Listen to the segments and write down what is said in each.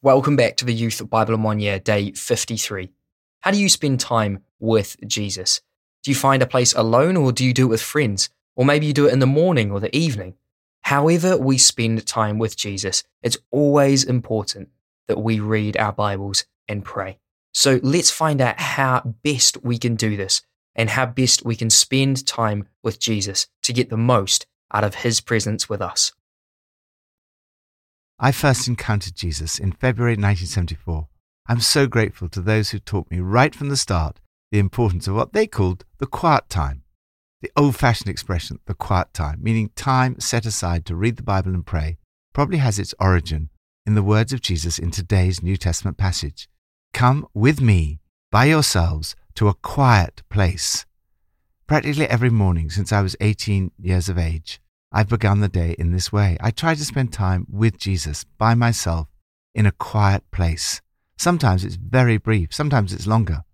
Welcome back to the Youth Bible in One Year, day 53. How do you spend time with Jesus? Do you find a place alone or do you do it with friends? Or maybe you do it in the morning or the evening. However, we spend time with Jesus, it's always important that we read our Bibles and pray. So let's find out how best we can do this and how best we can spend time with Jesus to get the most out of his presence with us. I first encountered Jesus in February 1974. I'm so grateful to those who taught me right from the start the importance of what they called the quiet time. The old fashioned expression, the quiet time, meaning time set aside to read the Bible and pray, probably has its origin in the words of Jesus in today's New Testament passage Come with me by yourselves to a quiet place. Practically every morning since I was 18 years of age, I've begun the day in this way. I try to spend time with Jesus by myself in a quiet place. Sometimes it's very brief, sometimes it's longer.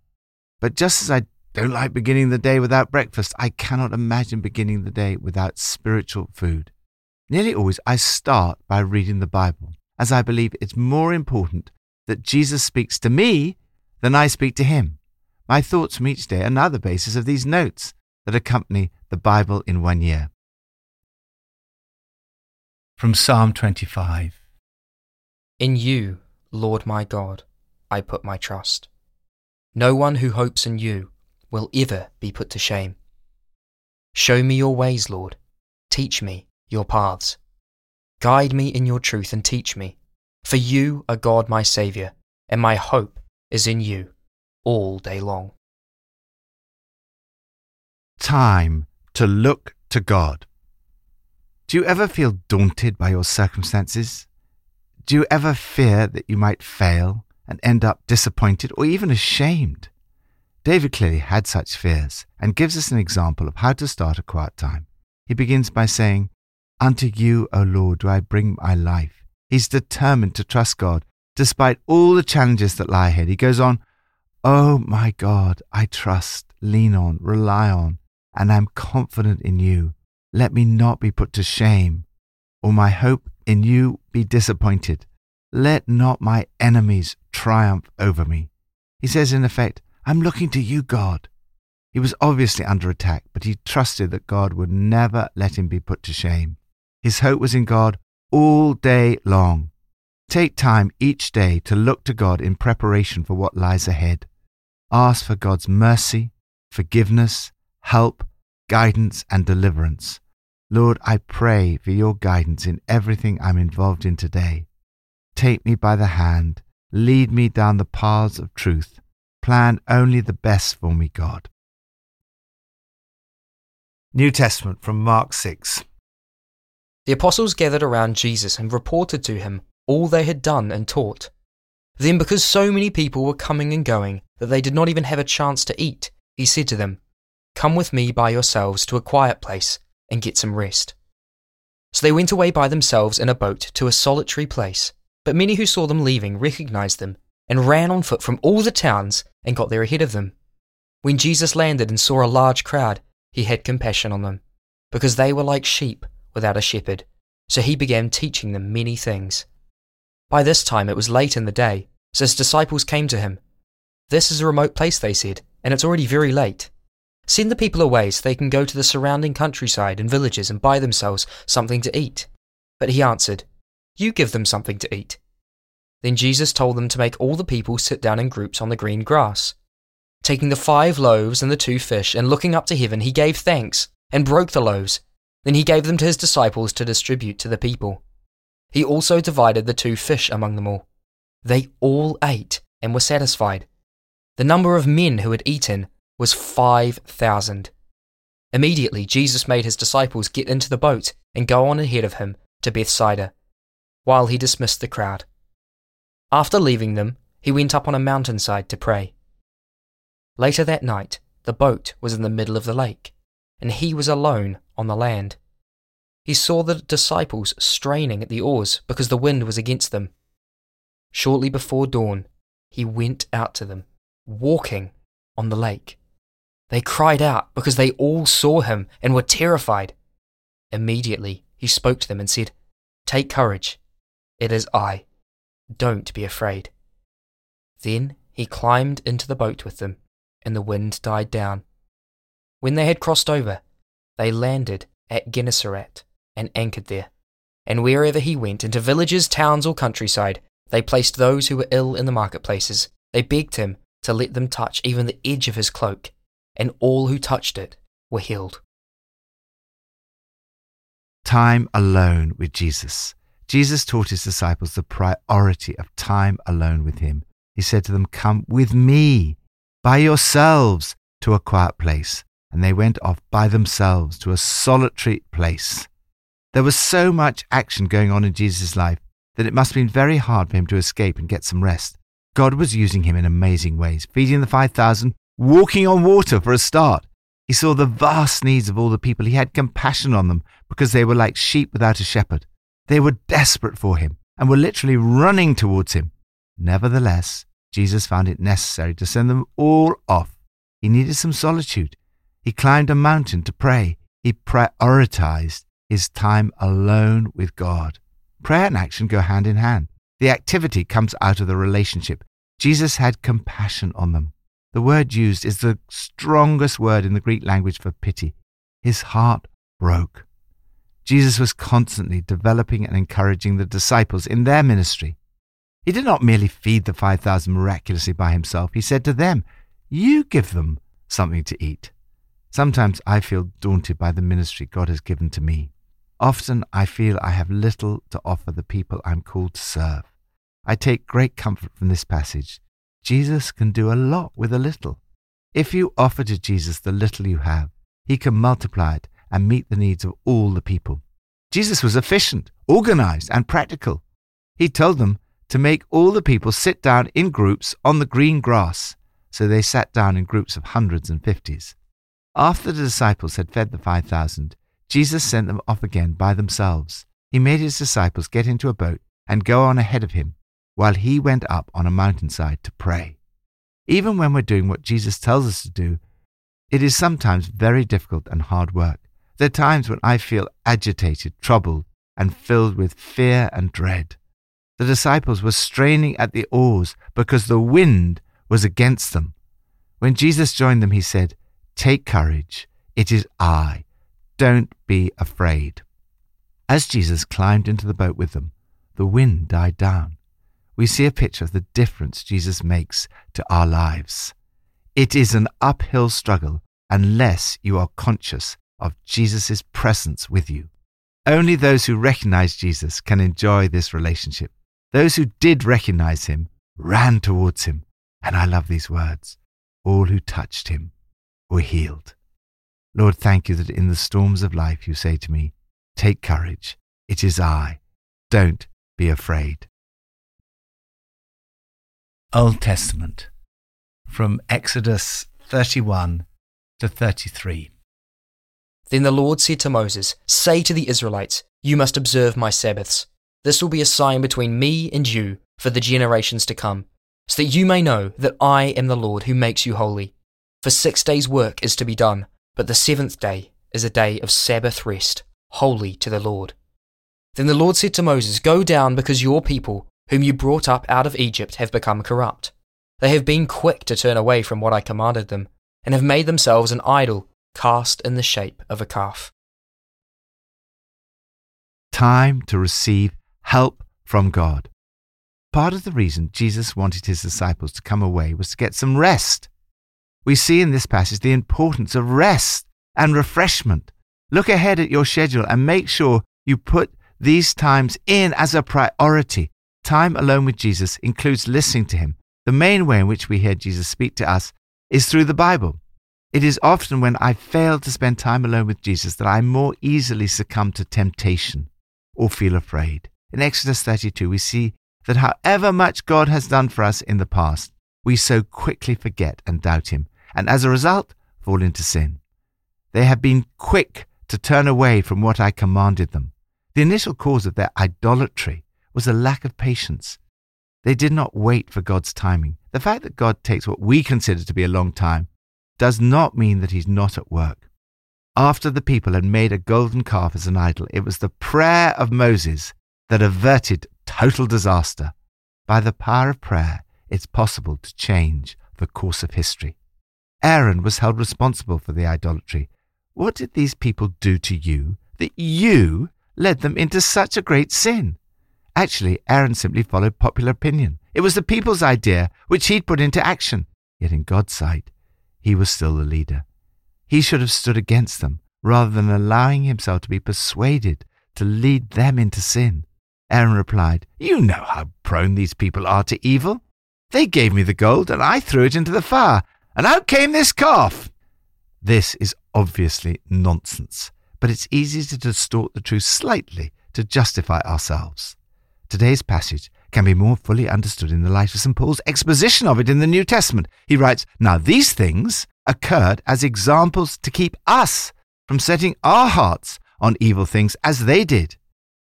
But just as I don't like beginning the day without breakfast, I cannot imagine beginning the day without spiritual food. Nearly always I start by reading the Bible, as I believe it's more important that Jesus speaks to me than I speak to him. My thoughts from each day are now the basis of these notes that accompany the Bible in one year from Psalm 25. In you, Lord my God, I put my trust. No one who hopes in you will ever be put to shame. Show me your ways, Lord. Teach me your paths. Guide me in your truth and teach me. For you are God my Saviour, and my hope is in you all day long. Time to look to God. Do you ever feel daunted by your circumstances? Do you ever fear that you might fail and end up disappointed or even ashamed? David clearly had such fears and gives us an example of how to start a quiet time. He begins by saying, Unto you, O Lord, do I bring my life. He's determined to trust God despite all the challenges that lie ahead. He goes on, Oh my God, I trust, lean on, rely on, and I am confident in you. Let me not be put to shame, or my hope in you be disappointed. Let not my enemies triumph over me. He says, in effect, I'm looking to you, God. He was obviously under attack, but he trusted that God would never let him be put to shame. His hope was in God all day long. Take time each day to look to God in preparation for what lies ahead. Ask for God's mercy, forgiveness, help, guidance, and deliverance. Lord, I pray for your guidance in everything I'm involved in today. Take me by the hand, lead me down the paths of truth. Plan only the best for me, God. New Testament from Mark 6. The apostles gathered around Jesus and reported to him all they had done and taught. Then, because so many people were coming and going that they did not even have a chance to eat, he said to them, Come with me by yourselves to a quiet place and get some rest. So they went away by themselves in a boat to a solitary place. But many who saw them leaving recognized them and ran on foot from all the towns and got there ahead of them. When Jesus landed and saw a large crowd, he had compassion on them, because they were like sheep without a shepherd. So he began teaching them many things. By this time it was late in the day, so his disciples came to him. This is a remote place, they said, and it's already very late. Send the people away so they can go to the surrounding countryside and villages and buy themselves something to eat. But he answered, You give them something to eat. Then Jesus told them to make all the people sit down in groups on the green grass. Taking the five loaves and the two fish, and looking up to heaven, he gave thanks and broke the loaves. Then he gave them to his disciples to distribute to the people. He also divided the two fish among them all. They all ate and were satisfied. The number of men who had eaten was 5,000. Immediately, Jesus made his disciples get into the boat and go on ahead of him to Bethsaida, while he dismissed the crowd. After leaving them, he went up on a mountainside to pray. Later that night, the boat was in the middle of the lake, and he was alone on the land. He saw the disciples straining at the oars because the wind was against them. Shortly before dawn, he went out to them, walking on the lake. They cried out because they all saw him and were terrified. Immediately he spoke to them and said, Take courage, it is I. Don't be afraid. Then he climbed into the boat with them, and the wind died down. When they had crossed over, they landed at Gennesaret and anchored there. And wherever he went, into villages, towns, or countryside, they placed those who were ill in the marketplaces. They begged him to let them touch even the edge of his cloak, and all who touched it were healed. Time alone with Jesus. Jesus taught his disciples the priority of time alone with him. He said to them, Come with me by yourselves to a quiet place. And they went off by themselves to a solitary place. There was so much action going on in Jesus' life that it must have been very hard for him to escape and get some rest. God was using him in amazing ways, feeding the 5,000, walking on water for a start. He saw the vast needs of all the people. He had compassion on them because they were like sheep without a shepherd. They were desperate for him and were literally running towards him. Nevertheless, Jesus found it necessary to send them all off. He needed some solitude. He climbed a mountain to pray. He prioritized his time alone with God. Prayer and action go hand in hand. The activity comes out of the relationship. Jesus had compassion on them. The word used is the strongest word in the Greek language for pity. His heart broke. Jesus was constantly developing and encouraging the disciples in their ministry. He did not merely feed the 5,000 miraculously by himself. He said to them, You give them something to eat. Sometimes I feel daunted by the ministry God has given to me. Often I feel I have little to offer the people I'm called to serve. I take great comfort from this passage. Jesus can do a lot with a little. If you offer to Jesus the little you have, he can multiply it and meet the needs of all the people. Jesus was efficient, organized, and practical. He told them to make all the people sit down in groups on the green grass, so they sat down in groups of hundreds and fifties. After the disciples had fed the 5,000, Jesus sent them off again by themselves. He made his disciples get into a boat and go on ahead of him while he went up on a mountainside to pray. Even when we're doing what Jesus tells us to do, it is sometimes very difficult and hard work. There are times when I feel agitated, troubled, and filled with fear and dread. The disciples were straining at the oars because the wind was against them. When Jesus joined them, he said, Take courage, it is I. Don't be afraid. As Jesus climbed into the boat with them, the wind died down. We see a picture of the difference Jesus makes to our lives. It is an uphill struggle unless you are conscious of Jesus' presence with you. Only those who recognize Jesus can enjoy this relationship. Those who did recognize him ran towards him. And I love these words all who touched him were healed. Lord, thank you that in the storms of life you say to me, Take courage, it is I. Don't be afraid. Old Testament from Exodus 31 to 33. Then the Lord said to Moses, Say to the Israelites, You must observe my Sabbaths. This will be a sign between me and you for the generations to come, so that you may know that I am the Lord who makes you holy. For six days' work is to be done, but the seventh day is a day of Sabbath rest, holy to the Lord. Then the Lord said to Moses, Go down, because your people, whom you brought up out of Egypt, have become corrupt. They have been quick to turn away from what I commanded them, and have made themselves an idol cast in the shape of a calf. Time to receive help from God. Part of the reason Jesus wanted his disciples to come away was to get some rest. We see in this passage the importance of rest and refreshment. Look ahead at your schedule and make sure you put these times in as a priority. Time alone with Jesus includes listening to him. The main way in which we hear Jesus speak to us is through the Bible. It is often when I fail to spend time alone with Jesus that I more easily succumb to temptation or feel afraid. In Exodus 32, we see that however much God has done for us in the past, we so quickly forget and doubt Him, and as a result, fall into sin. They have been quick to turn away from what I commanded them. The initial cause of their idolatry was a lack of patience. They did not wait for God's timing. The fact that God takes what we consider to be a long time does not mean that he's not at work. After the people had made a golden calf as an idol, it was the prayer of Moses that averted total disaster. By the power of prayer, it's possible to change the course of history. Aaron was held responsible for the idolatry. What did these people do to you that you led them into such a great sin? Actually, Aaron simply followed popular opinion. It was the people's idea which he'd put into action. Yet in God's sight, he was still the leader. He should have stood against them rather than allowing himself to be persuaded to lead them into sin. Aaron replied, You know how prone these people are to evil. They gave me the gold and I threw it into the fire, and out came this calf. This is obviously nonsense, but it's easy to distort the truth slightly to justify ourselves. Today's passage can be more fully understood in the light of St. Paul's exposition of it in the New Testament. He writes, Now these things occurred as examples to keep us from setting our hearts on evil things as they did.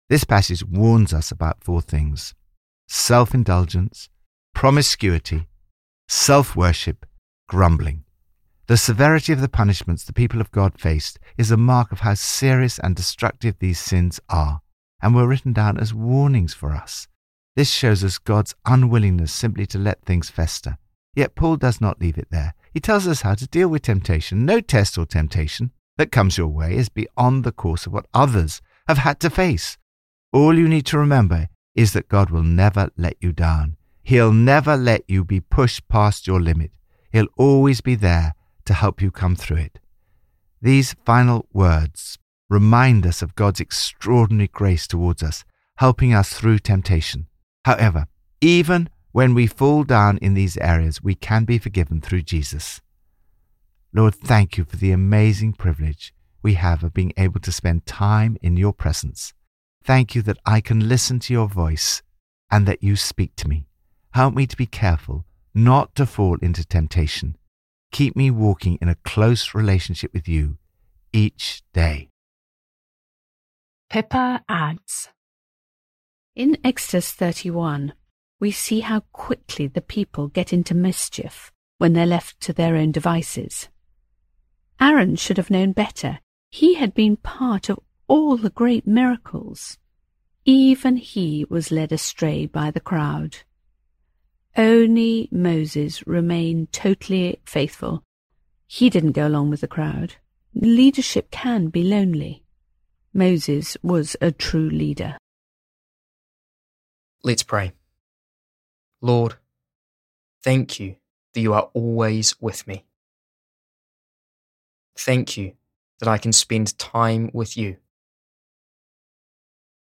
This passage warns us about four things self indulgence, promiscuity, self worship, grumbling. The severity of the punishments the people of God faced is a mark of how serious and destructive these sins are, and were written down as warnings for us. This shows us God's unwillingness simply to let things fester. Yet Paul does not leave it there. He tells us how to deal with temptation. No test or temptation that comes your way is beyond the course of what others have had to face. All you need to remember is that God will never let you down. He'll never let you be pushed past your limit. He'll always be there to help you come through it. These final words remind us of God's extraordinary grace towards us, helping us through temptation. However, even when we fall down in these areas, we can be forgiven through Jesus. Lord, thank you for the amazing privilege we have of being able to spend time in your presence. Thank you that I can listen to your voice and that you speak to me. Help me to be careful not to fall into temptation. Keep me walking in a close relationship with you each day. Pippa adds In Exodus 31, we see how quickly the people get into mischief when they're left to their own devices. Aaron should have known better. He had been part of all the great miracles. Even he was led astray by the crowd. Only Moses remained totally faithful. He didn't go along with the crowd. Leadership can be lonely. Moses was a true leader. Let's pray. Lord, thank you that you are always with me. Thank you that I can spend time with you.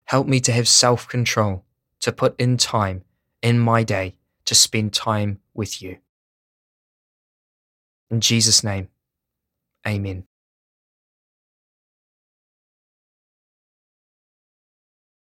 Help me to have self control, to put in time in my day to spend time with you. In Jesus' name, amen.